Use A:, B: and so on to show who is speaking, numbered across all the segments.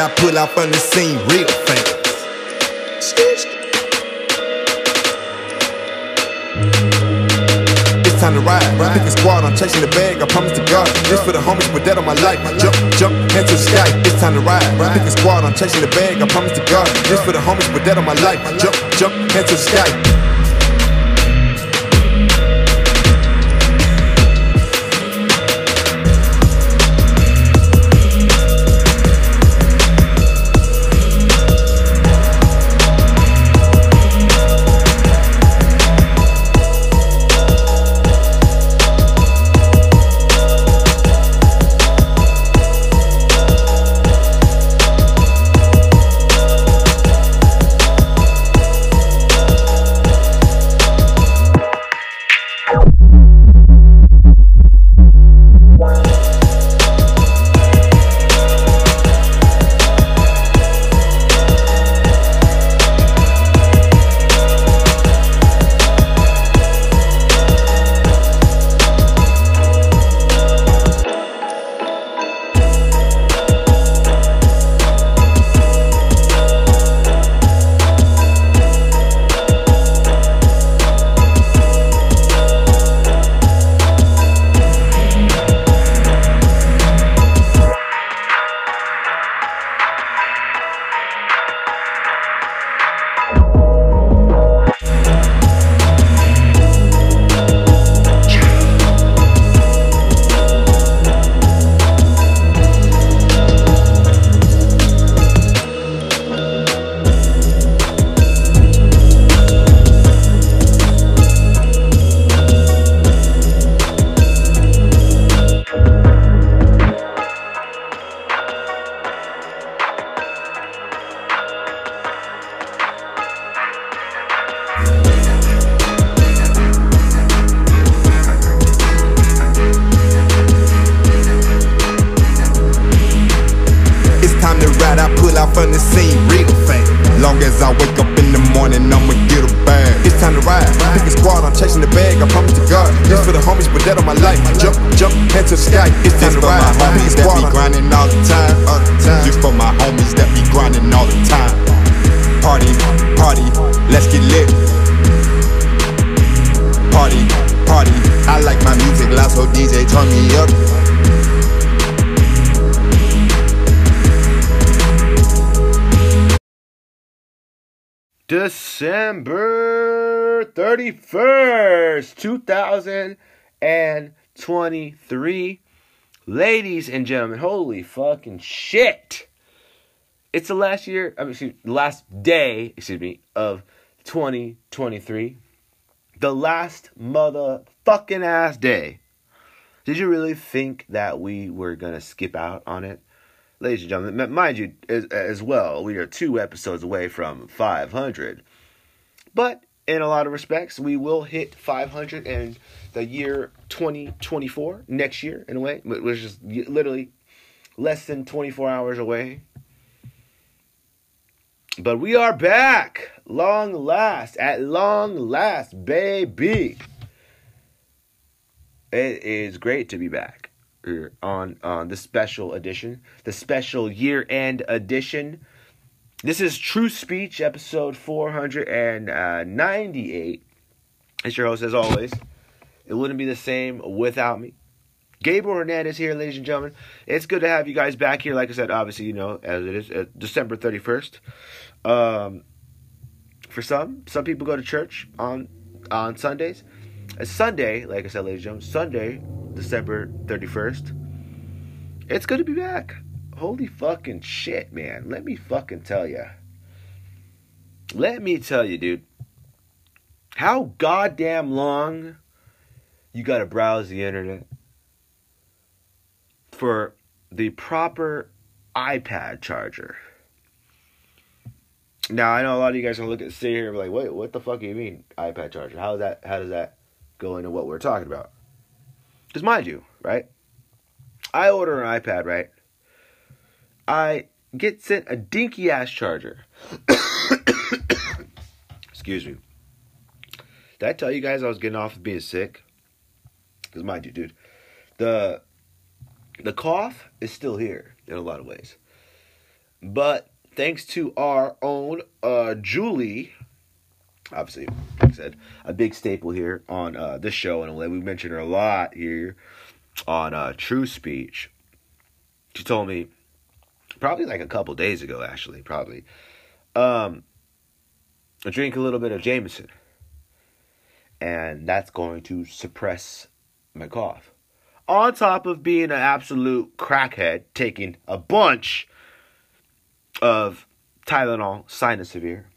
A: I pull out from the scene real fast. It's time to ride. Pick a squad, I'm chasing the bag. I promise to God. This for the homies, put that on my life. Jump, jump, head to the sky. It's time to ride. Pick a squad, I'm chasing the bag. I promise to God. This for the homies, put that on my life. Jump, jump, head to the sky. as I wake up in the morning, I'ma get a bag. It's time to ride. Picking squad, I'm chasing the bag, I promise to God. This for the homies, but that on my life. Jump, jump, head to the sky. It's time to ride. My homies that be grinding all the time. This for my homies that be grinding all the time. Party, party, let's get lit. Party, party, I like my music loud, so DJ turn me up.
B: December 31st, 2023. Ladies and gentlemen, holy fucking shit. It's the last year, I mean, excuse, last day, excuse me, of 2023. The last motherfucking ass day. Did you really think that we were gonna skip out on it? Ladies and gentlemen, mind you, as, as well, we are two episodes away from 500. But in a lot of respects, we will hit 500 in the year 2024, next year, in a way, which is literally less than 24 hours away. But we are back, long last, at long last, baby. It is great to be back on on the special edition, the special year end edition. This is True Speech, episode 498. It's your host, as always. It wouldn't be the same without me. Gabriel Hernandez here, ladies and gentlemen. It's good to have you guys back here. Like I said, obviously, you know, as it is, uh, December 31st. Um, for some, some people go to church on on Sundays. A Sunday, like I said, ladies and gentlemen, Sunday December 31st. It's good to be back. Holy fucking shit, man. Let me fucking tell you. Let me tell you, dude. How goddamn long you gotta browse the internet for the proper iPad charger. Now I know a lot of you guys are looking at sit here and be like, wait, what the fuck do you mean iPad charger? How does that how does that go into what we're talking about? Because mind you, right? I order an iPad, right? I get sent a dinky ass charger. Excuse me. Did I tell you guys I was getting off of being sick? Because mind you, dude, the the cough is still here in a lot of ways. But thanks to our own uh, Julie, obviously, like I said, a big staple here on uh, this show, and we mentioned her a lot here on uh, True Speech. She told me probably like a couple days ago, actually, probably. Um, I drink a little bit of Jameson, and that's going to suppress my cough. On top of being an absolute crackhead, taking a bunch of Tylenol Sinus Severe.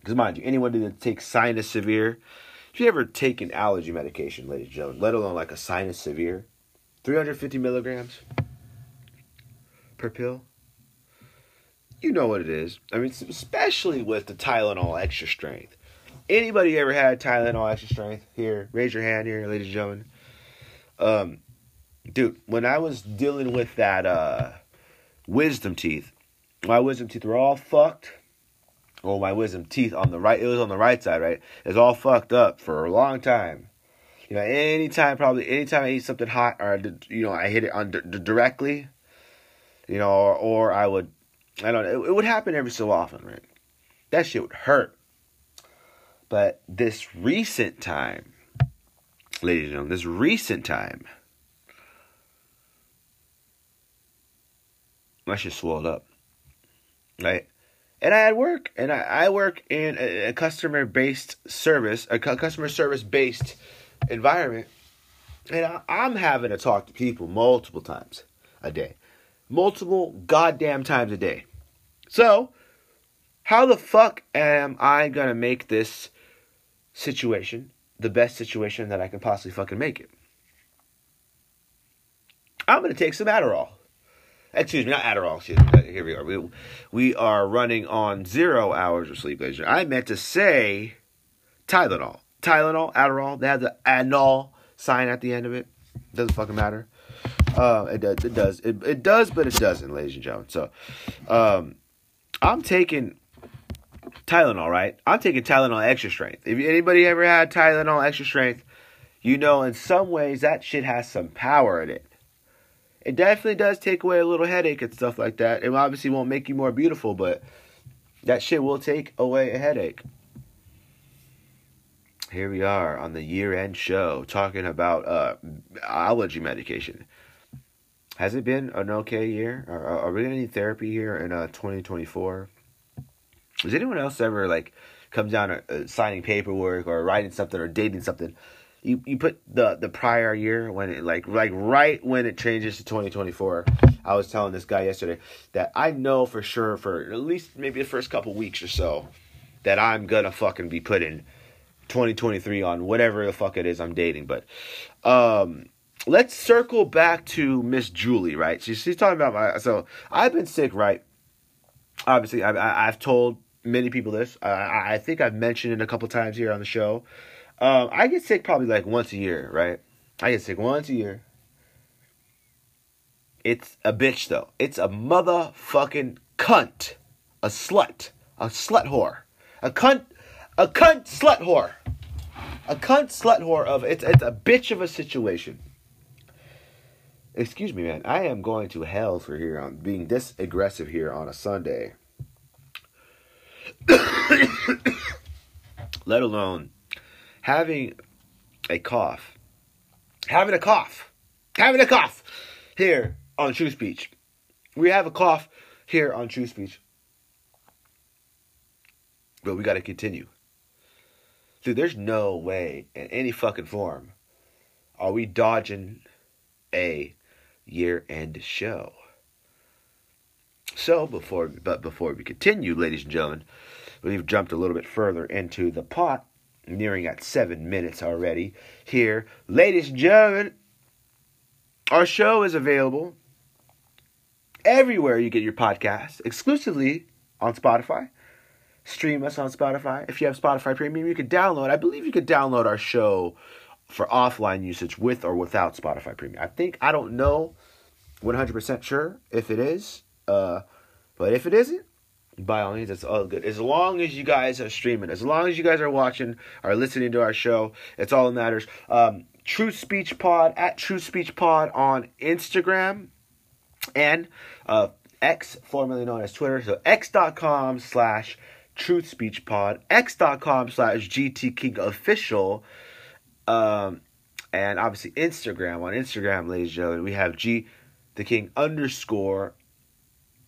B: Because mind you, anyone that takes sinus severe, if you ever taken allergy medication, ladies and gentlemen, let alone like a sinus severe, 350 milligrams per pill, you know what it is. I mean, especially with the Tylenol extra strength. Anybody ever had Tylenol extra strength? Here, raise your hand here, ladies and gentlemen. Um, dude, when I was dealing with that uh, wisdom teeth, my wisdom teeth were all fucked. Oh, my wisdom teeth on the right, it was on the right side, right? It's all fucked up for a long time. You know, anytime, probably anytime I eat something hot or, you know, I hit it on d- directly, you know, or, or I would, I don't know, it, it would happen every so often, right? That shit would hurt. But this recent time, ladies and gentlemen, this recent time, my shit swelled up. Right? And I had work, and I, I work in a, a customer based service, a customer service based environment. And I, I'm having to talk to people multiple times a day, multiple goddamn times a day. So, how the fuck am I gonna make this situation the best situation that I can possibly fucking make it? I'm gonna take some Adderall. Excuse me, not Adderall. Excuse me. Here we are. We, we are running on zero hours of sleep. I meant to say Tylenol. Tylenol, Adderall. They have the anol sign at the end of it. Doesn't fucking matter. Uh, it, does. It does. It, it does, but it doesn't, ladies and gentlemen. So, um, I'm taking Tylenol, right? I'm taking Tylenol extra strength. If anybody ever had Tylenol extra strength, you know in some ways that shit has some power in it. It definitely does take away a little headache and stuff like that. It obviously won't make you more beautiful, but that shit will take away a headache. Here we are on the year end show talking about uh, allergy medication. Has it been an okay year? Are, are we to need therapy here in uh, 2024? Has anyone else ever like come down uh, signing paperwork or writing something or dating something you you put the the prior year when it like like right when it changes to 2024 i was telling this guy yesterday that i know for sure for at least maybe the first couple weeks or so that i'm gonna fucking be putting 2023 on whatever the fuck it is i'm dating. But um let's circle back to miss julie right? She's, she's talking about my so i've been sick right? Obviously I, I, i've told many people this. I, I think i've mentioned it a couple times here on the show um, I get sick probably like once a year, right? I get sick once a year. It's a bitch though. It's a motherfucking cunt. A slut. A slut whore. A cunt a cunt slut whore. A cunt slut whore of it's it's a bitch of a situation. Excuse me, man. I am going to hell for here on being this aggressive here on a Sunday. Let alone having a cough, having a cough, having a cough here on True Speech. We have a cough here on True Speech. But we got to continue. Dude, there's no way in any fucking form are we dodging a year end show. So before but before we continue, ladies and gentlemen, we've jumped a little bit further into the pot nearing at seven minutes already here. Ladies and gentlemen, our show is available everywhere you get your podcast, exclusively on Spotify. Stream us on Spotify. If you have Spotify Premium, you can download. I believe you could download our show for offline usage with or without Spotify Premium. I think I don't know 100% sure if it is. Uh, but if it isn't, by all means, that's all good. As long as you guys are streaming, as long as you guys are watching, are listening to our show, it's all that matters. Um, True Speech Pod at True Speech Pod on Instagram and uh, X, formerly known as Twitter. So x.com slash true speech pod, x.com slash GT King official. Um, and obviously Instagram. On Instagram, ladies and gentlemen, we have G the King underscore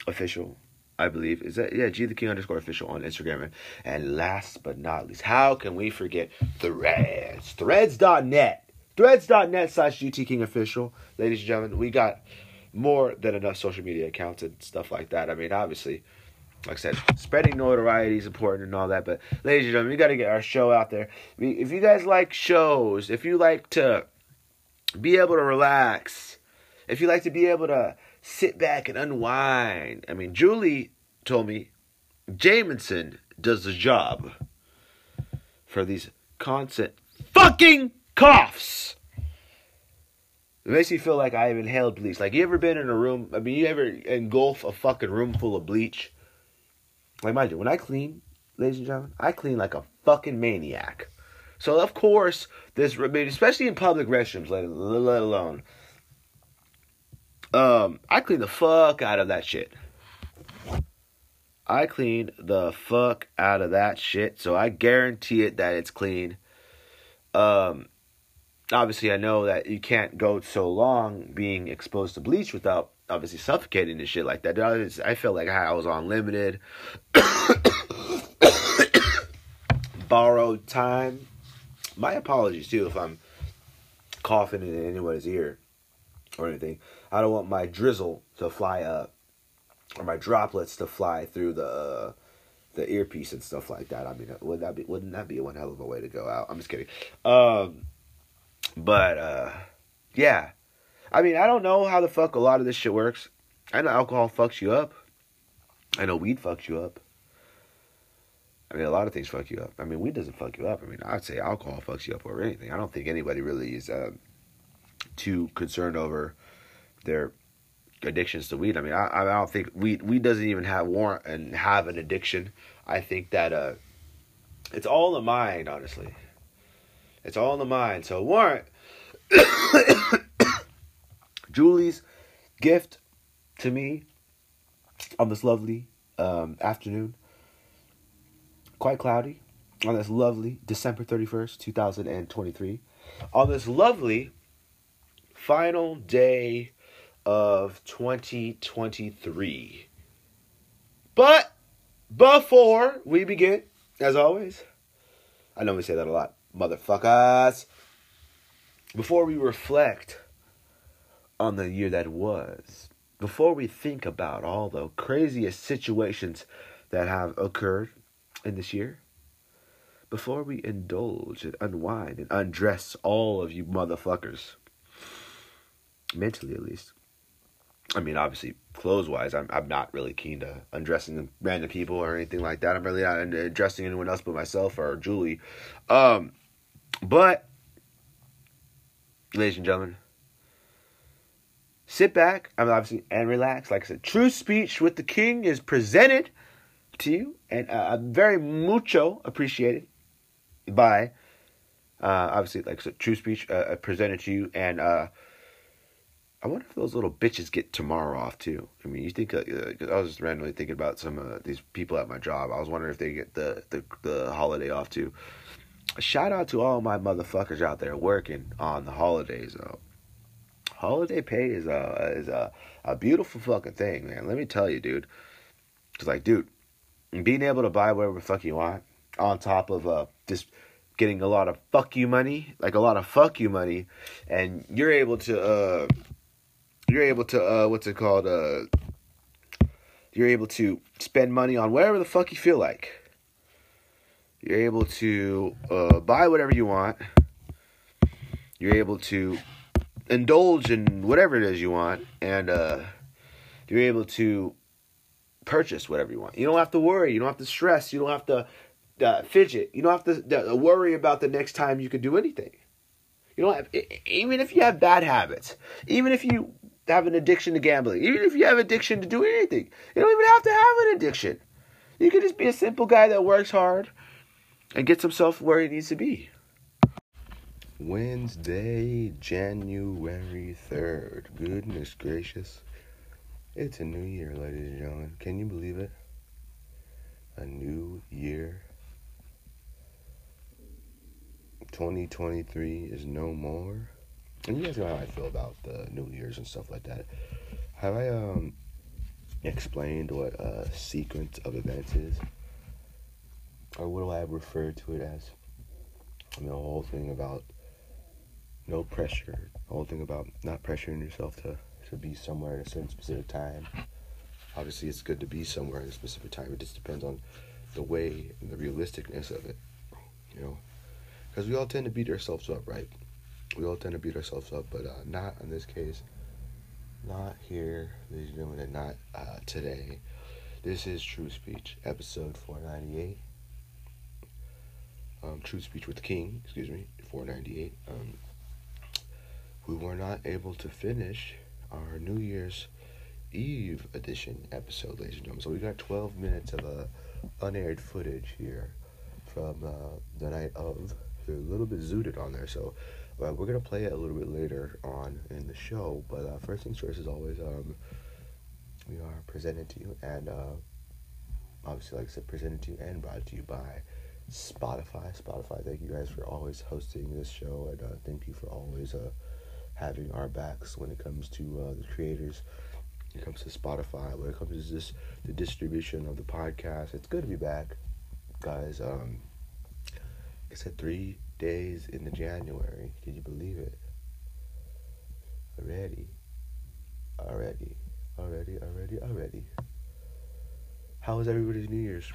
B: official. I believe is that yeah G the King underscore official on Instagram. And, last but not least, how can we forget Threads? Threads.net. Threads.net slash GT King official. Ladies and gentlemen, we got more than enough social media accounts and stuff like that. I mean, obviously, like I said, spreading notoriety is important and all that. But ladies and gentlemen, we got to get our show out there. If you guys like shows, if you like to be able to relax, if you like to be able to sit back and unwind, I mean, Julie told me Jameson does the job for these constant fucking coughs. It makes me feel like I have inhaled bleach. Like you ever been in a room? I mean, you ever engulf a fucking room full of bleach? Like mind you, when I clean, ladies and gentlemen, I clean like a fucking maniac. So of course, this especially in public restrooms, let, let alone, um, I clean the fuck out of that shit. I clean the fuck out of that shit, so I guarantee it that it's clean. Um, obviously, I know that you can't go so long being exposed to bleach without obviously suffocating and shit like that. I felt like I was on limited, borrowed time. My apologies too if I'm coughing in anyone's ear or anything. I don't want my drizzle to fly up or my droplets to fly through the uh, the earpiece and stuff like that. I mean, would that be wouldn't that be one hell of a way to go out? I'm just kidding. Um, but uh, yeah, I mean, I don't know how the fuck a lot of this shit works. I know alcohol fucks you up. I know weed fucks you up. I mean, a lot of things fuck you up. I mean, weed doesn't fuck you up. I mean, I'd say alcohol fucks you up or anything. I don't think anybody really is uh, too concerned over their addictions to weed. I mean, I, I don't think weed weed doesn't even have warrant and have an addiction. I think that uh, it's all in the mind, honestly. It's all in the mind. So warrant. Julie's gift to me on this lovely um, afternoon, quite cloudy, on this lovely December 31st, 2023, on this lovely final day of 2023. But before we begin, as always, I know we say that a lot, motherfuckers. Before we reflect on the year that was, before we think about all the craziest situations that have occurred in this year, before we indulge and unwind and undress all of you motherfuckers, mentally at least. I mean, obviously, clothes wise, I'm I'm not really keen to undressing random people or anything like that. I'm really not addressing anyone else but myself or Julie. Um, but, ladies and gentlemen, sit back, I mean, obviously, and relax. Like I said, True Speech with the King is presented to you, and uh, very mucho appreciated by, uh, obviously, like I said, True Speech uh presented to you, and uh, I wonder if those little bitches get tomorrow off too. I mean, you think? Uh, I was just randomly thinking about some of these people at my job. I was wondering if they get the the, the holiday off too. Shout out to all my motherfuckers out there working on the holidays though holiday pay is a is a a beautiful fucking thing, man. Let me tell you, dude. Cause like, dude, being able to buy whatever fuck you want, on top of uh just getting a lot of fuck you money, like a lot of fuck you money, and you're able to uh you're able to uh what's it called uh you're able to spend money on whatever the fuck you feel like. You're able to uh, buy whatever you want. You're able to indulge in whatever it is you want, and uh, you're able to purchase whatever you want. You don't have to worry. You don't have to stress. You don't have to uh, fidget. You don't have to uh, worry about the next time you can do anything. You don't have, even if you have bad habits, even if you have an addiction to gambling, even if you have addiction to doing anything, you don't even have to have an addiction. You can just be a simple guy that works hard and gets himself where he needs to be. Wednesday, January 3rd. Goodness gracious. It's a new year, ladies and gentlemen. Can you believe it? A new year. 2023 is no more. And you guys know how I feel about the New Year's and stuff like that. Have I um explained what a sequence of events is? Or what do I refer to it as? I mean, the whole thing about no pressure, the whole thing about not pressuring yourself to to be somewhere at a certain specific time. Obviously, it's good to be somewhere at a specific time. It just depends on the way and the realisticness of it, you know. Because we all tend to beat ourselves up, right? We all tend to beat ourselves up, but uh, not in this case. Not here, ladies and gentlemen, and not uh, today. This is True Speech, episode 498. Um, True Speech with the King, excuse me, 498. Um, we were not able to finish our New Year's Eve edition episode, ladies and gentlemen. So we got 12 minutes of uh, unaired footage here from uh, the night of. They're a little bit zooted on there, so uh, we're gonna play it a little bit later on in the show. But uh, first things first, as always, um, we are presented to you, and uh, obviously, like I said, presented to you and brought to you by Spotify. Spotify, thank you guys for always hosting this show, and uh, thank you for always uh, having our backs when it comes to uh, the creators. When it comes to Spotify, when it comes to this the distribution of the podcast, it's good to be back, guys. Um, I said three days into January. Can you believe it? Already, already, already, already, already. How was everybody's New Year's?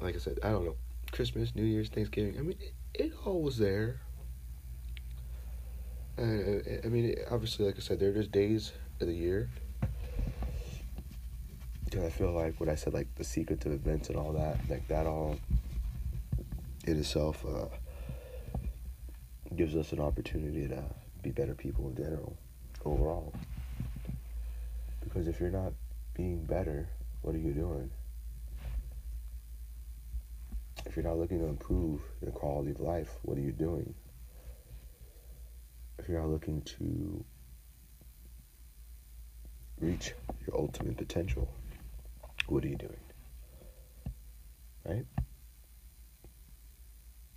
B: Like I said, I don't know. Christmas, New Year's, Thanksgiving. I mean, it, it all was there. I mean, obviously, like I said, there are just days of the year. Because I feel like what I said, like the secret of events and all that, like that all in itself uh, gives us an opportunity to be better people in general, overall. Because if you're not being better, what are you doing? If you're not looking to improve your quality of life, what are you doing? if you're not looking to reach your ultimate potential, what are you doing? Right?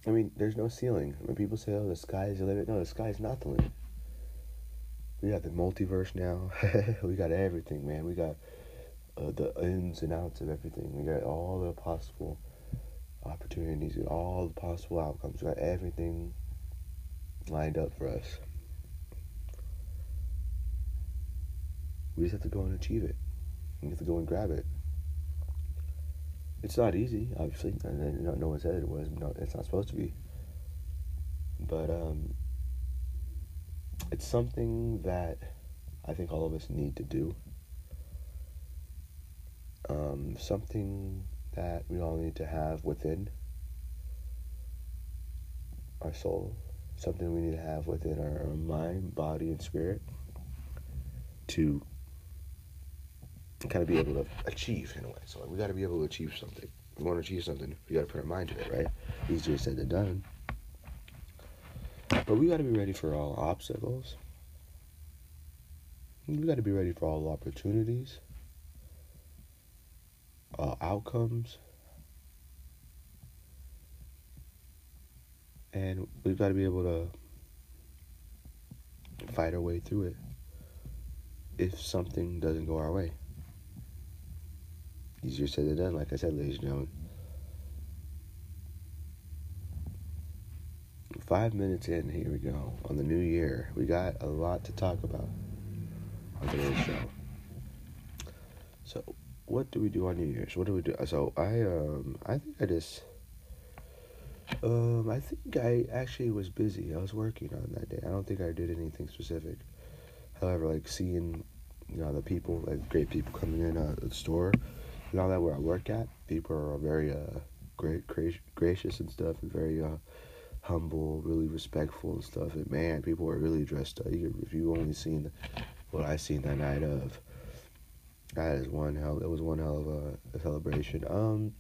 B: I mean, there's no ceiling. When people say, oh, the sky is the limit, no, the sky is not the limit. We got the multiverse now. we got everything, man. We got uh, the ins and outs of everything. We got all the possible opportunities, and all the possible outcomes. We got everything lined up for us. We just have to go and achieve it. We have to go and grab it. It's not easy, obviously. And no, no one said it was. No, it's not supposed to be. But um, it's something that I think all of us need to do. Um, something that we all need to have within our soul. Something we need to have within our, our mind, body, and spirit to kind of be able to achieve in a way. So like, we got to be able to achieve something. We want to achieve something, we got to put our mind to it, right? Easier said than done. But we got to be ready for all obstacles. We got to be ready for all opportunities, all outcomes. And we've got to be able to fight our way through it if something doesn't go our way. Easier said than done, like I said, ladies and gentlemen. Five minutes in, here we go. On the new year, we got a lot to talk about on today's show. So, what do we do on New Year's? What do we do? So, I um, I think I just um, I think I actually was busy. I was working on that day. I don't think I did anything specific. However, like seeing, you know, the people, like great people coming in uh, at the store, now that where I work at, people are very uh great, gracious and stuff, and very uh humble, really respectful and stuff. And man, people are really dressed up. You, if you only seen what I seen that night of, that is one hell. It was one hell of a, a celebration. Um,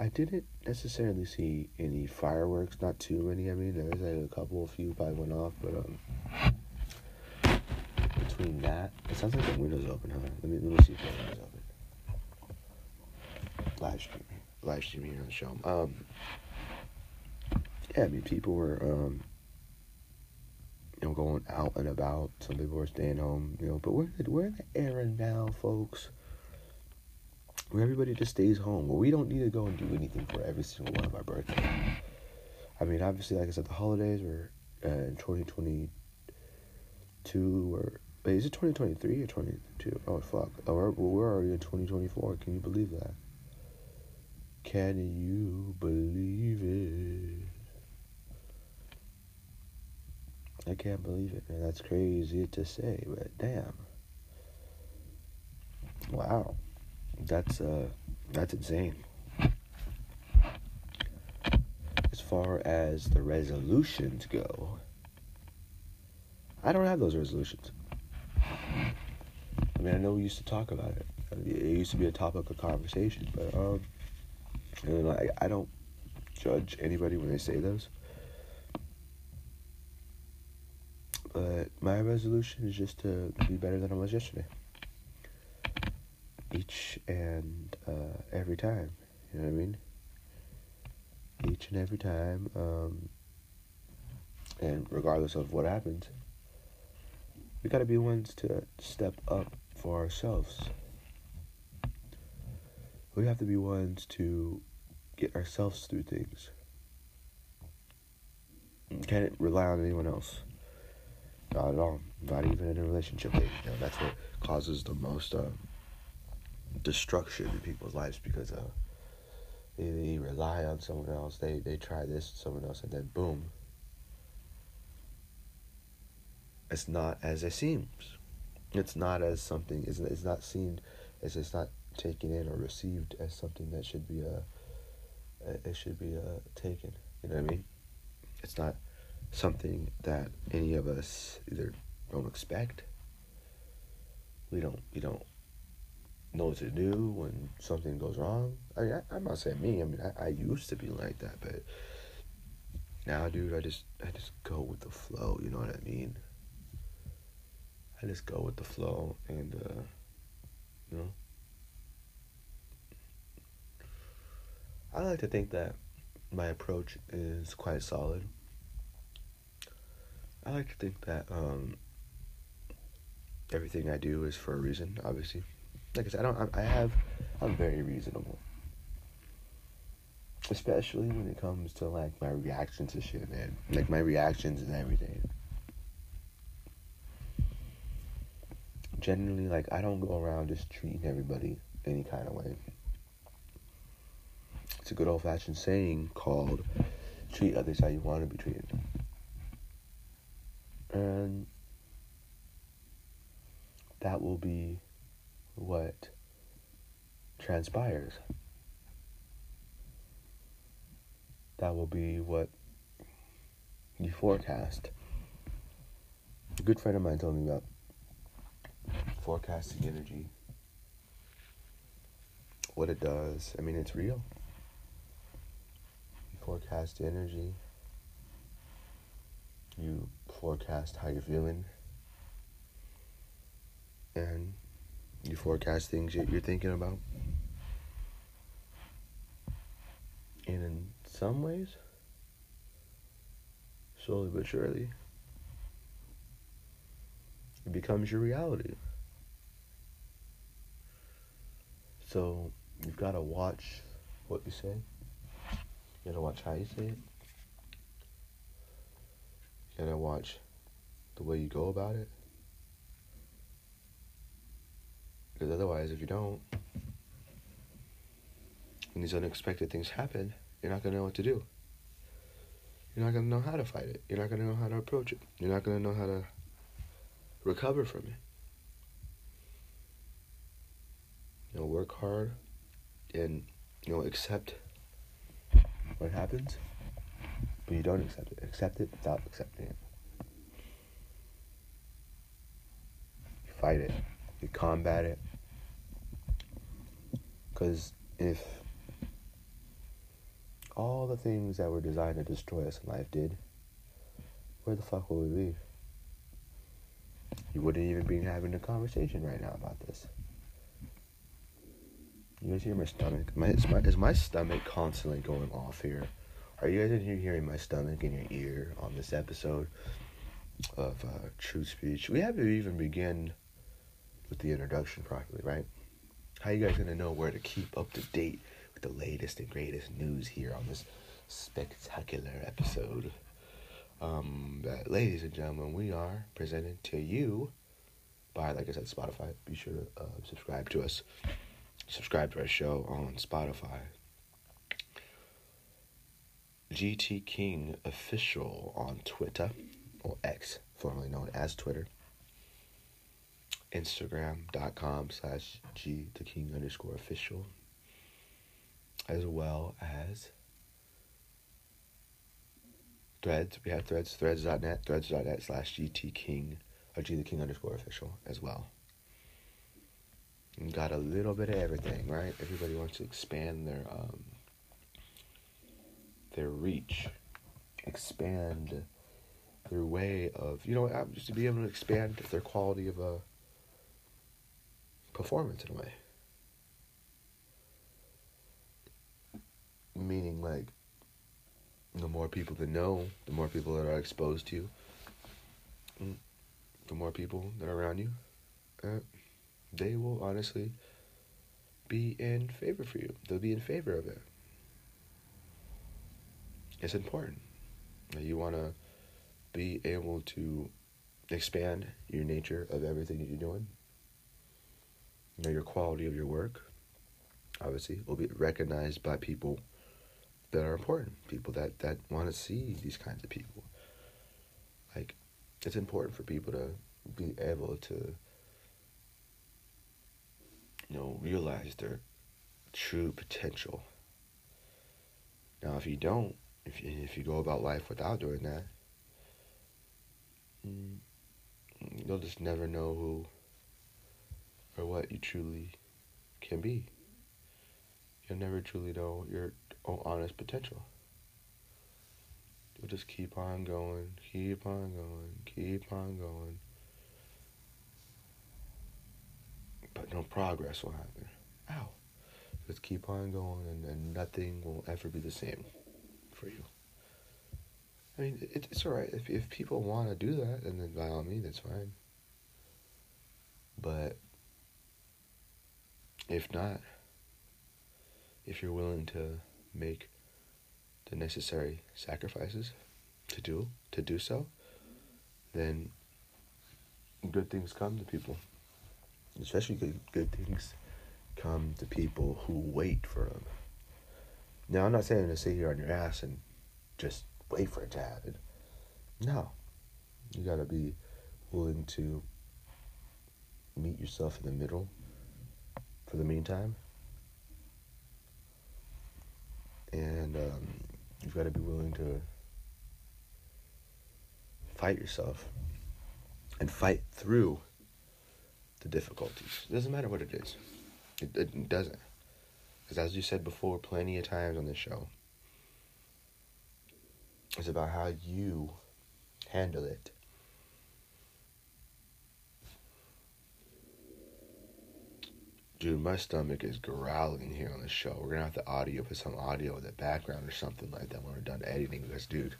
B: I didn't necessarily see any fireworks, not too many. I mean, there was like a couple, a few probably went off, but um, between that, it sounds like the window's open, huh? Let me let me see if the window's open. Live stream, live stream here on the show. Um, yeah, I mean, people were um, you know, going out and about. Some people were staying home, you know. But we're we're in the era now, folks, where everybody just stays home. Well, we don't need to go and do anything for every single one of our birthdays. I mean, obviously, like I said, the holidays were uh, in twenty twenty two or wait, is it twenty twenty three or twenty two? Oh fuck! Oh, we're, we're already in twenty twenty four. Can you believe that? Can you believe it? I can't believe it, man. That's crazy to say, but damn. Wow. That's uh that's insane. As far as the resolutions go, I don't have those resolutions. I mean, I know we used to talk about it. It used to be a topic of conversation, but um, know, I, I don't judge anybody when they say those. But my resolution is just to be better than I was yesterday. Each and uh, every time. You know what I mean? Each and every time. Um, and regardless of what happens, we got to be ones to step up for ourselves. We have to be ones to get ourselves through things. Can't rely on anyone else. Not at all. Not even in a relationship. You know, that's what causes the most uh, destruction in people's lives because uh, they, they rely on someone else. They they try this someone else, and then boom. It's not as it seems. It's not as something. It's, it's not seen as it's not taken in or received as something that should be uh, it should be uh, taken. You know what I mean? It's not something that any of us either don't expect. We don't we don't know what to do when something goes wrong. I mean, I, am not saying me. I mean, I, I used to be like that, but now, dude, I just I just go with the flow. You know what I mean? I just go with the flow, and uh, you know, I like to think that my approach is quite solid. I like to think that um, everything I do is for a reason. Obviously, like I said, I don't. I have. I'm very reasonable, especially when it comes to like my reactions to shit, man. Like my reactions and everything. Generally, like I don't go around just treating everybody any kind of way. It's a good old fashioned saying called "treat others how you want to be treated." And that will be what transpires. That will be what you forecast. A good friend of mine told me about forecasting energy. What it does. I mean, it's real. Forecast energy. You forecast how you're feeling, and you forecast things that you're thinking about. And in some ways, slowly but surely, it becomes your reality. So you've got to watch what you say. You got to watch how you say it. You gotta watch the way you go about it. Because otherwise, if you don't, when these unexpected things happen, you're not gonna know what to do. You're not gonna know how to fight it. You're not gonna know how to approach it. You're not gonna know how to recover from it. You know, work hard and you know accept what happens but you don't accept it. Accept it without accepting it. You fight it. You combat it. Because if all the things that were designed to destroy us in life did, where the fuck will we be? you wouldn't even be having a conversation right now about this. You guys hear my stomach? My is, my is my stomach constantly going off here? Are you guys in here hearing my stomach in your ear on this episode of uh, True Speech? We haven't even begun with the introduction properly, right? How you guys gonna know where to keep up to date with the latest and greatest news here on this spectacular episode? Um, but ladies and gentlemen, we are presented to you by, like I said, Spotify. Be sure to uh, subscribe to us. Subscribe to our show on Spotify. GT King Official on Twitter, or X, formerly known as Twitter. Instagram.com slash G the King underscore official. As well as Threads. We have Threads, threads.net, threads.net slash GT King, or G the King underscore official as well. And got a little bit of everything, right? Everybody wants to expand their um, their reach, expand their way of, you know, just to be able to expand their quality of a performance in a way. Meaning, like, the more people that know, the more people that are exposed to you, mm, the more people that are around you, uh, they will honestly be in favor for you. They'll be in favor of it. It's important. that You want to be able to expand your nature of everything that you're doing. You know, your quality of your work, obviously, will be recognized by people that are important, people that, that want to see these kinds of people. Like, it's important for people to be able to, you know, realize their true potential. Now, if you don't, if you, if you go about life without doing that, mm, you'll just never know who or what you truly can be. You'll never truly know your own honest potential. You'll just keep on going, keep on going, keep on going. But no progress will happen. Ow. Just keep on going and, and nothing will ever be the same for you. I mean, it, it's alright. If, if people want to do that, and then by all means, that's fine. But if not, if you're willing to make the necessary sacrifices to do to do so, then good things come to people. Especially good good things come to people who wait for them. Now I'm not saying to sit here on your ass and just wait for it to happen. No. You gotta be willing to meet yourself in the middle for the meantime and um, you've got to be willing to fight yourself and fight through the difficulties. It doesn't matter what it is. It, it doesn't. Because as you said before, plenty of times on this show, it's about how you handle it. Dude, my stomach is growling here on the show. We're gonna have to audio put some audio in the background or something like that when we're done editing this, dude.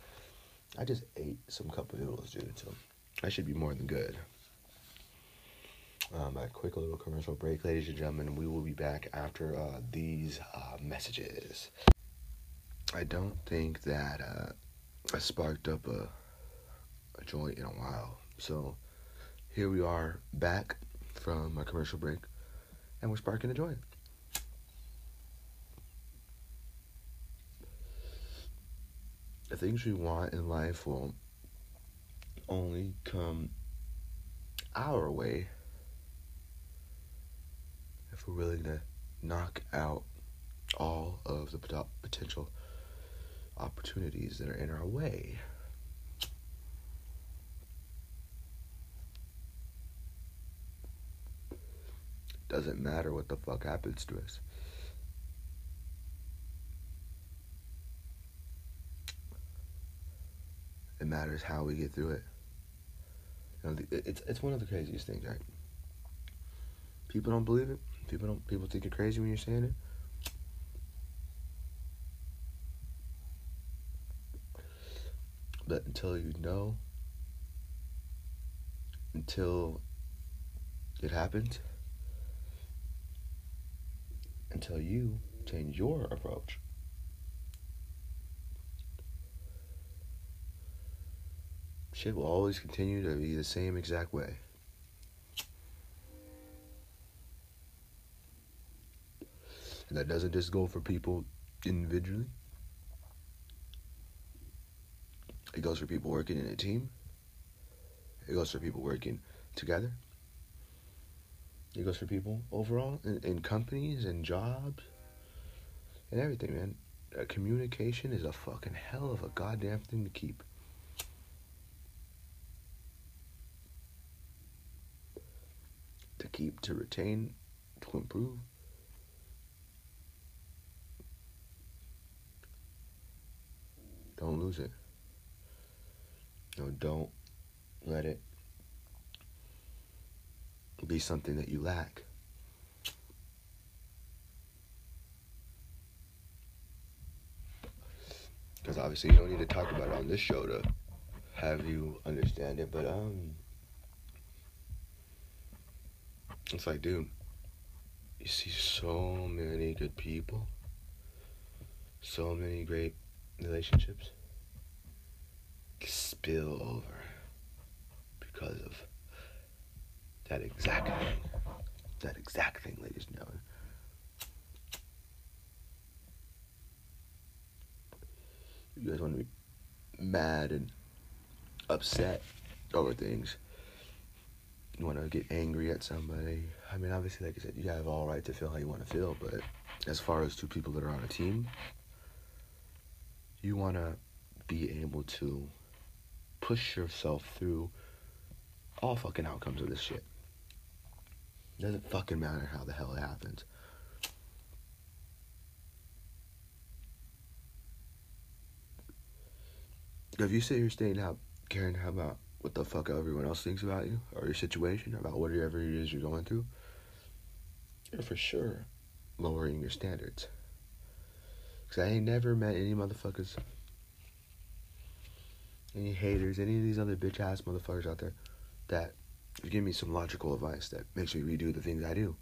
B: I just ate some cup of noodles, dude. So I should be more than good. Um, a quick little commercial break, ladies and gentlemen. We will be back after uh, these uh, messages. I don't think that uh, I sparked up a, a joint in a while. So here we are back from a commercial break and we're sparking a joint. The things we want in life will only come our way we're willing to knock out all of the potential opportunities that are in our way. Doesn't matter what the fuck happens to us. It matters how we get through it. You know, it's it's one of the craziest things, right? People don't believe it. People don't. People think you're crazy when you're saying it. But until you know, until it happens, until you change your approach. Shit will always continue to be the same exact way. And that doesn't just go for people individually. It goes for people working in a team. It goes for people working together. It goes for people overall in, in companies and jobs and everything, man. Uh, communication is a fucking hell of a goddamn thing to keep. To keep, to retain, to improve. Don't lose it. No, don't let it be something that you lack. Because obviously you don't need to talk about it on this show to have you understand it, but um, it's like, dude, you see so many good people, so many great relationships spill over because of that exact thing. That exact thing, ladies and gentlemen. You guys want to be mad and upset over things. You want to get angry at somebody. I mean, obviously, like I said, you have all right to feel how you want to feel, but as far as two people that are on a team, you want to be able to push yourself through all fucking outcomes of this shit. Doesn't fucking matter how the hell it happens. If you sit here staying out caring about what the fuck everyone else thinks about you or your situation, about whatever it is you're going through, you're for sure lowering your standards. Cause I ain't never met any motherfuckers, any haters, any of these other bitch ass motherfuckers out there that give me some logical advice that makes me redo the things I do.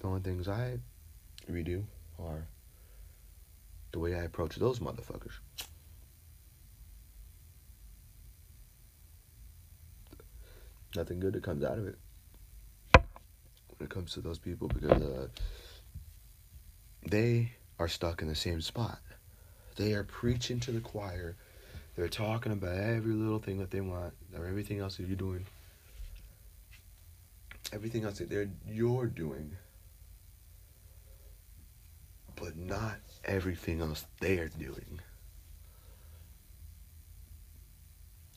B: The only things I redo are the way I approach those motherfuckers. Nothing good that comes out of it when it comes to those people because uh, they are stuck in the same spot. They are preaching to the choir. They're talking about every little thing that they want or everything else that you're doing everything else that they're you're doing, but not everything else they're doing.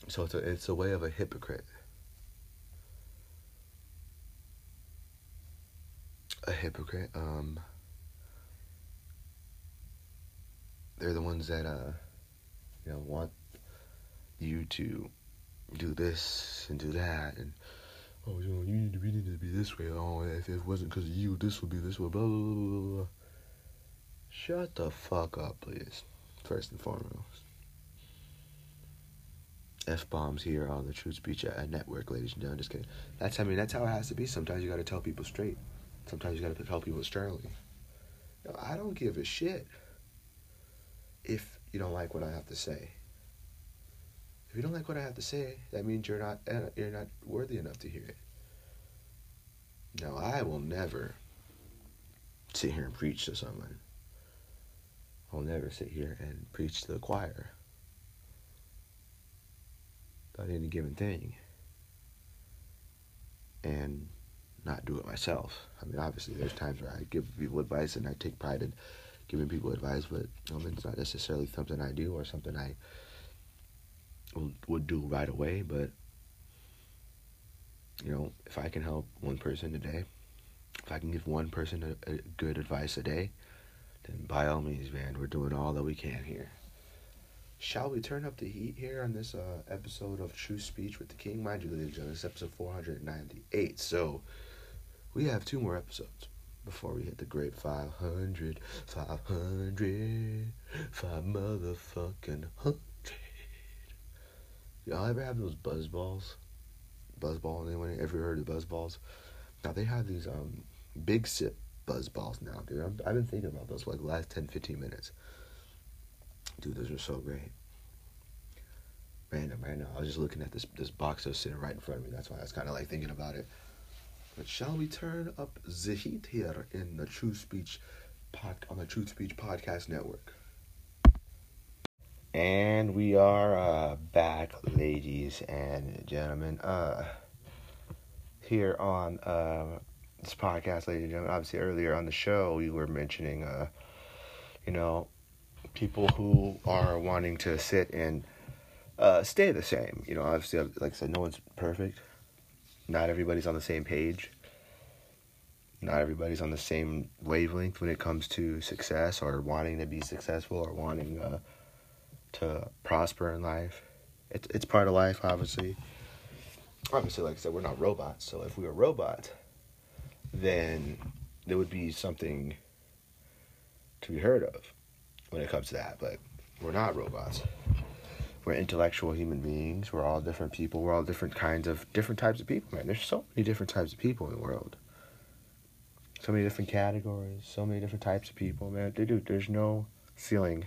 B: So it's a it's a way of a hypocrite. A hypocrite. Um, they're the ones that uh, you know, want you to do this and do that and oh, you know, you need to, we need to be this way. Oh, if it wasn't because of you, this would be this way. Blah, blah, blah, blah. blah Shut the fuck up, please. First and foremost. F bombs here on the True Speech at Network, ladies and gentlemen. Just kidding. That's I mean that's how it has to be. Sometimes you got to tell people straight. Sometimes you got to tell people sternly. Know, I don't give a shit if you don't like what I have to say. If you don't like what I have to say, that means you're not uh, you're not worthy enough to hear it. Now, I will never sit here and preach to someone. I'll never sit here and preach to the choir about any given thing and not do it myself. I mean, obviously, there's times where I give people advice and I take pride in giving people advice, but mean, it's not necessarily something I do or something I would do right away, but you know, if I can help one person today, if I can give one person a, a good advice a day, then by all means, man, we're doing all that we can here. Shall we turn up the heat here on this uh, episode of True Speech with the King? Mind you, ladies and gentlemen, is episode 498. So, we have two more episodes before we hit the great 500. 500. Five motherfucking hundred. Y'all ever have those buzz balls? Buzz balls? Anyone ever heard of buzz balls? Now, they have these um big sip buzz balls now, dude. I've, I've been thinking about those like last 10, 15 minutes. Dude, those are so great. Random, right now. I was just looking at this this box that was sitting right in front of me. That's why I was kind of like thinking about it. But shall we turn up the heat here in the True Speech pod on the True Speech Podcast Network? And we are uh, back, ladies and gentlemen. Uh, here on uh, this podcast, ladies and gentlemen. Obviously, earlier on the show, we were mentioning, uh, you know, people who are wanting to sit and uh, stay the same. You know, obviously, like I said, no one's perfect. Not everybody's on the same page. Not everybody's on the same wavelength when it comes to success or wanting to be successful or wanting uh, to prosper in life. It's it's part of life, obviously. Obviously, like I said, we're not robots. So if we were robots, then there would be something to be heard of when it comes to that. But we're not robots. We're intellectual human beings. We're all different people. We're all different kinds of different types of people, man. There's so many different types of people in the world. So many different categories, so many different types of people, man. Dude, there's no ceiling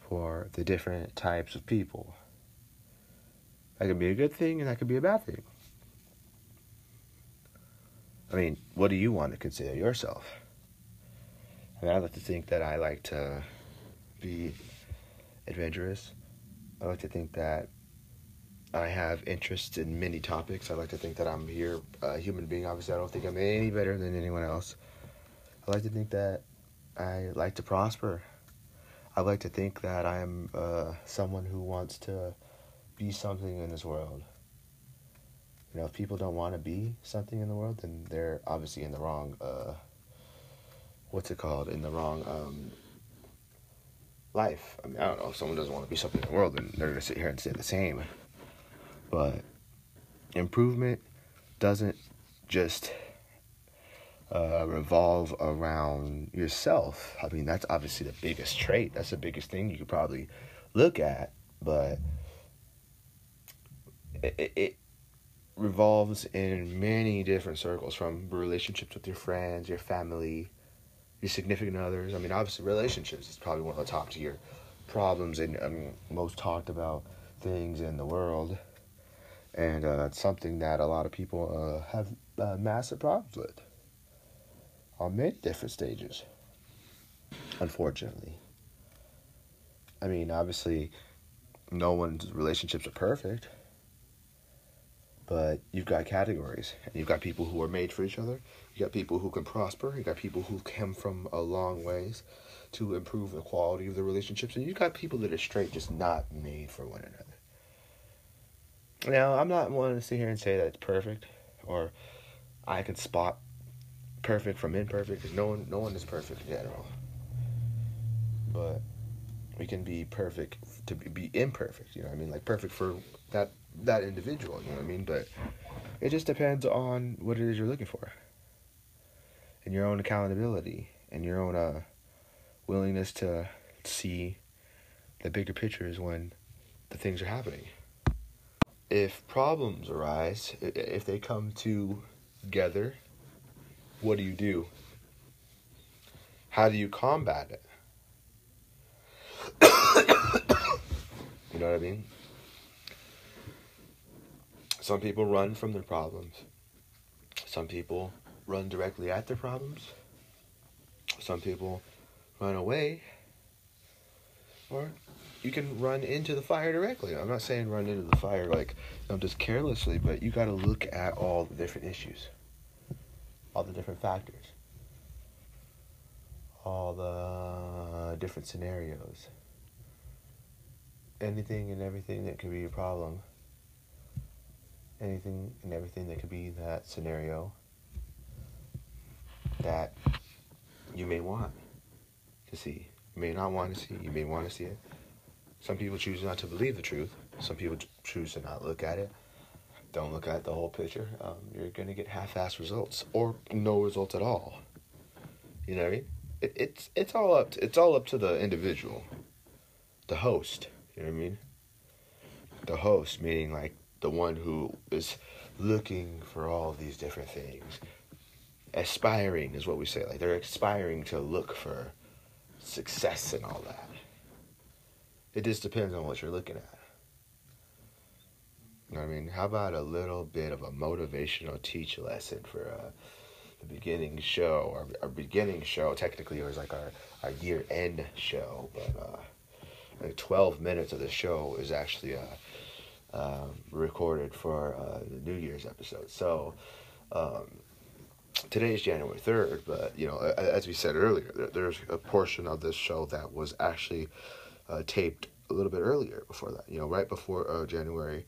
B: for the different types of people. That could be a good thing and that could be a bad thing. I mean, what do you want to consider yourself? I mean, I like to think that I like to be adventurous. I like to think that I have interests in many topics. I like to think that I'm here, a human being. Obviously, I don't think I'm any better than anyone else. I like to think that I like to prosper. I like to think that I am uh, someone who wants to be something in this world. You know, if people don't want to be something in the world, then they're obviously in the wrong. Uh, what's it called? In the wrong um, life. I mean, I don't know. If someone doesn't want to be something in the world, then they're gonna sit here and say the same. But improvement doesn't just uh, revolve around yourself. I mean, that's obviously the biggest trait. That's the biggest thing you could probably look at, but it, it revolves in many different circles from relationships with your friends, your family, your significant others. I mean, obviously, relationships is probably one of the top tier problems and um, most talked about things in the world. And uh, it's something that a lot of people uh, have uh, massive problems with on many different stages, unfortunately. I mean, obviously, no one's relationships are perfect but you've got categories and you've got people who are made for each other you got people who can prosper. You got people who come from a long ways to improve the quality of the relationships. And you got people that are straight just not made for one another. Now i'm not one to sit here and say that it's perfect or i can spot perfect from imperfect because no one no one is perfect in general but we can be perfect to be imperfect you know what i mean? Like perfect for that that individual, you know what I mean? But it just depends on what it is you're looking for. And your own accountability and your own uh, willingness to see the bigger pictures when the things are happening. If problems arise, if they come together, what do you do? How do you combat it? you know what I mean? Some people run from their problems. Some people run directly at their problems. Some people run away. Or you can run into the fire directly. I'm not saying run into the fire like know, just carelessly, but you got to look at all the different issues, all the different factors, all the different scenarios, anything and everything that could be a problem anything and everything that could be that scenario that you may want to see. You may not want to see. You may want to see it. Some people choose not to believe the truth. Some people choose to not look at it. Don't look at the whole picture. Um, you're gonna get half-ass results or no results at all. You know what I mean? It, it's it's all up. To, it's all up to the individual, the host. You know what I mean? The host, meaning like the one who is looking for all these different things. Aspiring is what we say. Like they're aspiring to look for success and all that. It just depends on what you're looking at. You know what I mean? How about a little bit of a motivational teach lesson for uh, the beginning show? Our, our beginning show, technically, it was like our, our year end show, but uh, like 12 minutes of the show is actually uh, um, recorded for uh, the New Year's episode. So, um, today is January 3rd, but you know, as we said earlier, there, there's a portion of this show that was actually uh, taped a little bit earlier before that, you know, right before uh, January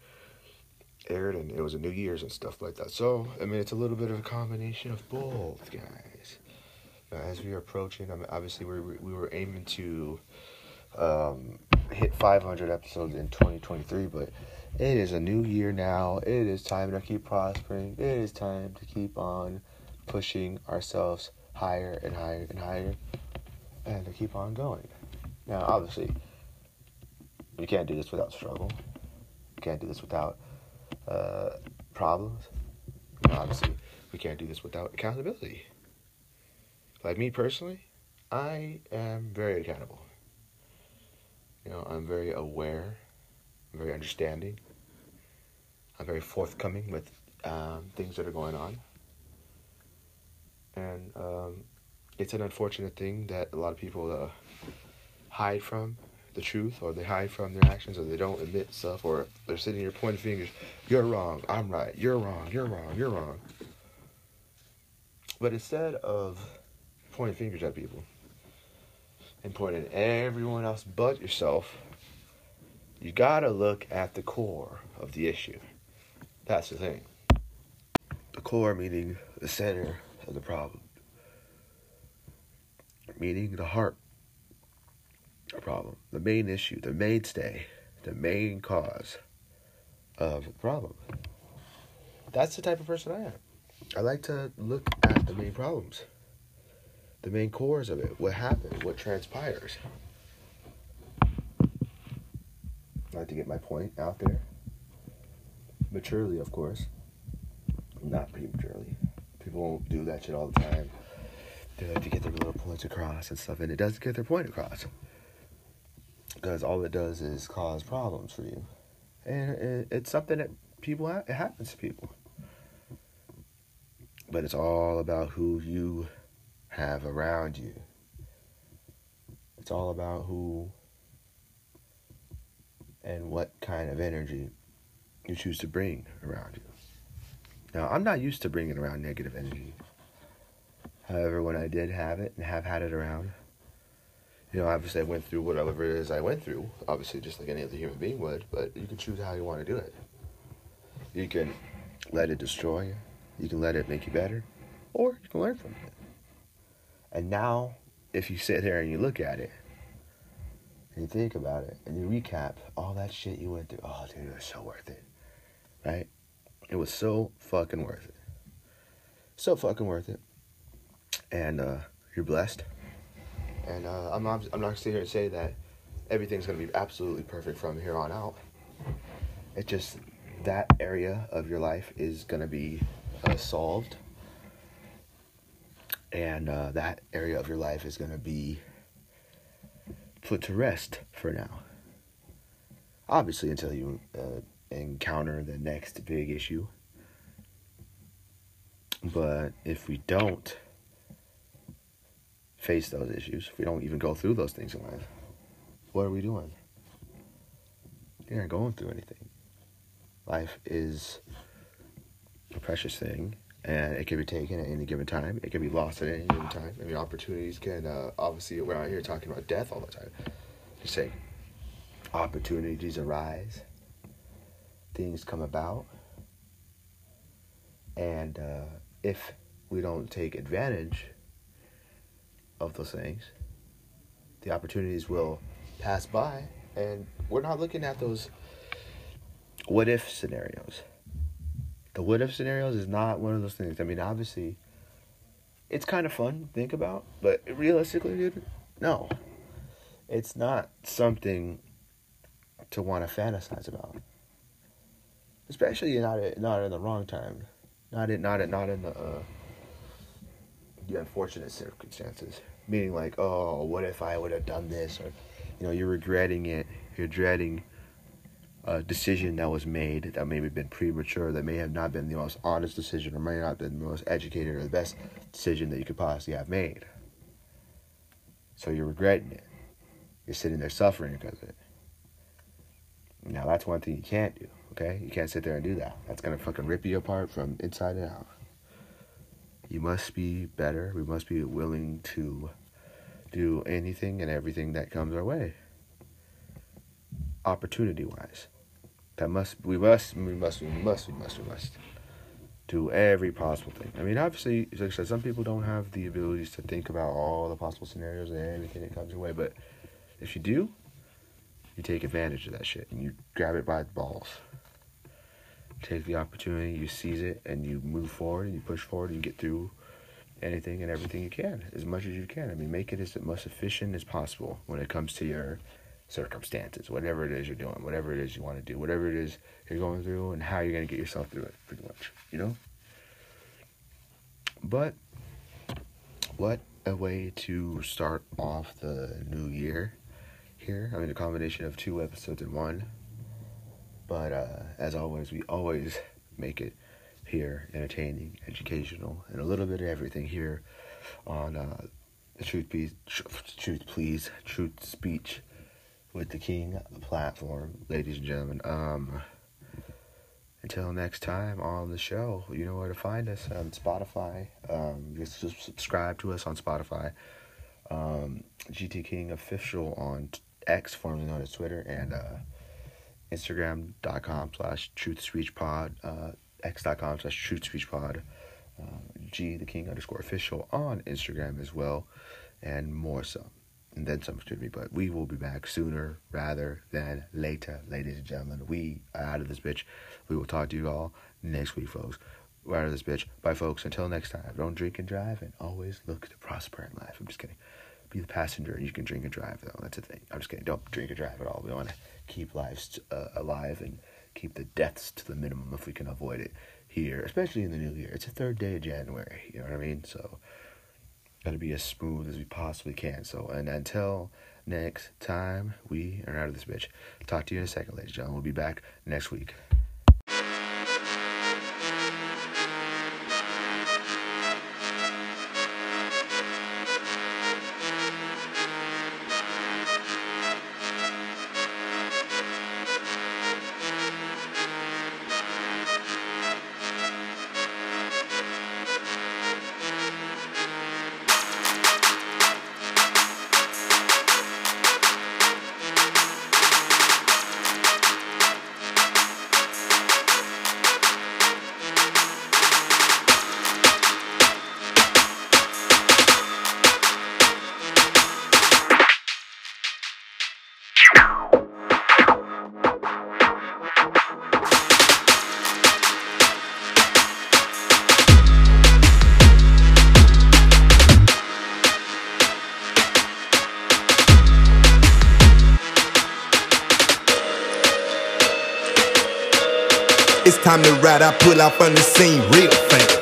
B: aired, and it was a New Year's and stuff like that. So, I mean, it's a little bit of a combination of both, guys. as we are approaching, I mean, obviously, we we were aiming to um, hit 500 episodes in 2023, but it is a new year now. It is time to keep prospering. It is time to keep on pushing ourselves higher and higher and higher and to keep on going. Now, obviously, you can't do this without struggle. You can't do this without uh, problems. Obviously, we can't do this without accountability. Like me personally, I am very accountable. You know, I'm very aware, I'm very understanding, I'm very forthcoming with um, things that are going on. And um, it's an unfortunate thing that a lot of people uh, hide from the truth or they hide from their actions or they don't admit stuff or they're sitting here pointing fingers. You're wrong. I'm right. You're wrong. You're wrong. You're wrong. But instead of pointing fingers at people and pointing at everyone else but yourself, you gotta look at the core of the issue. That's the thing. The core meaning the center of the problem, meaning the heart problem, the main issue, the mainstay, the main cause of the problem. That's the type of person I am. I like to look at the main problems, the main cores of it, what happens, what transpires. I like to get my point out there. Maturely, of course. Not prematurely. People won't do that shit all the time. They like to get their little points across and stuff, and it doesn't get their point across because all it does is cause problems for you, and it's something that people ha- it happens to people. But it's all about who you have around you. It's all about who and what kind of energy you choose to bring around you. Now, I'm not used to bringing around negative energy. However, when I did have it and have had it around, you know, obviously I went through whatever it is I went through, obviously just like any other human being would, but you can choose how you want to do it. You can let it destroy you, you can let it make you better, or you can learn from it. And now, if you sit there and you look at it, and you think about it, and you recap all that shit you went through, oh, dude, it was so worth it, right? It was so fucking worth it. So fucking worth it. And uh, you're blessed. And uh, I'm not, I'm not sitting here and say that everything's to be absolutely perfect from here on out. It's just that area of your life is to be uh, solved. And uh, that area of your life is to be put to rest for now. Obviously, until you encounter the next big issue. But if we don't, face those issues, if we don't even go through those things in life, what are we doing? You're not going through anything. Life is a precious thing, and it can be taken at any given time. It can be lost at any given time. I mean, opportunities can uh, obviously. We're out here talking about death all the time. Just say, opportunities arise, things come about, and uh, if we don't take advantage of those things. The opportunities will pass by And we're not looking at those what if scenarios. The what if scenarios is not one of those things. I mean, obviously, it's kind of fun to think about, but realistically, dude, no. It's not something to want to fantasize about. Especially not not in the wrong time, not in not in, not in the uh, the unfortunate circumstances. Meaning like, oh, what if I would have done this, or you know, you're regretting it, you're dreading a decision that was made that maybe been premature, that may have not been the most honest decision, or may not have been the most educated or the best decision that you could possibly have made. So you're regretting it. You're sitting there suffering because of it. Now that's one thing you can't do. Okay, you can't sit there and do that. That's gonna fucking rip you apart from inside and out. You must be better. We must be willing to do anything and everything that comes our way opportunity wise. That must we must we must we must we must we must do every possible thing. I mean, obviously, like I said, some people don't have the abilities to think about all the possible scenarios and everything that comes your way. But if you do, you take advantage of that shit and you grab it by the balls. Take the opportunity, you seize it, and you move forward and you push forward and you get through anything and everything you can as much as you can. I mean, make it as most efficient as possible when it comes to your circumstances, whatever it is you're doing, whatever it is you want to do, whatever it is you're going through, and how you're going to get yourself through it, pretty much, you know? But what a way to start off the new year here. I mean, a combination of two episodes in one. But uh, as always, we always make it here entertaining, educational, and a little bit of everything here on uh, the Truth Please, Truth Please, True Speech with the King platform, ladies and gentlemen. Um, until next time on the show, you know where to find us on Spotify. Um, just subscribe to us on Spotify. Um, GT King official on X, formerly known as Twitter, and uh, Instagram.com slash True Speech Pod, uh, X.com slash True Speech Pod, uh, G the King underscore official on Instagram as well, and more so and then some to me. But we will be back sooner rather than later, ladies and gentlemen. We are out of this bitch. We will talk to you all next week, folks. We're out of this bitch. Bye, folks. Until next time, don't drink and drive, and always look to prosper in life. I'm just kidding. Be the passenger, and you can drink and drive, though. That's the thing. I'm just kidding. Don't drink and drive at all. We want to keep lives uh, alive and keep the deaths to the minimum if we can avoid it here, especially in the new year. It's the third day of January. You know what I mean? So got to be as smooth as we possibly can. So, and until next time, we are out of this bitch. Talk to you in a second, ladies and gentlemen. We'll be back next week.
A: I pull up on the scene real fast.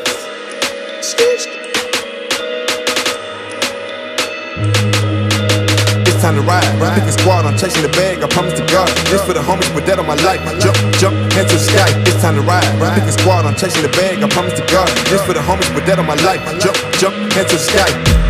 A: It's time to ride, pick a squad, I'm chasing the bag, I promise to God. This for the homies with that on my life. Jump, jump, hand to the sky. It's time to ride, pick a squad, I'm chasing the bag, I promise to God. This for the homies with that on my life. Jump, jump, hand to the sky.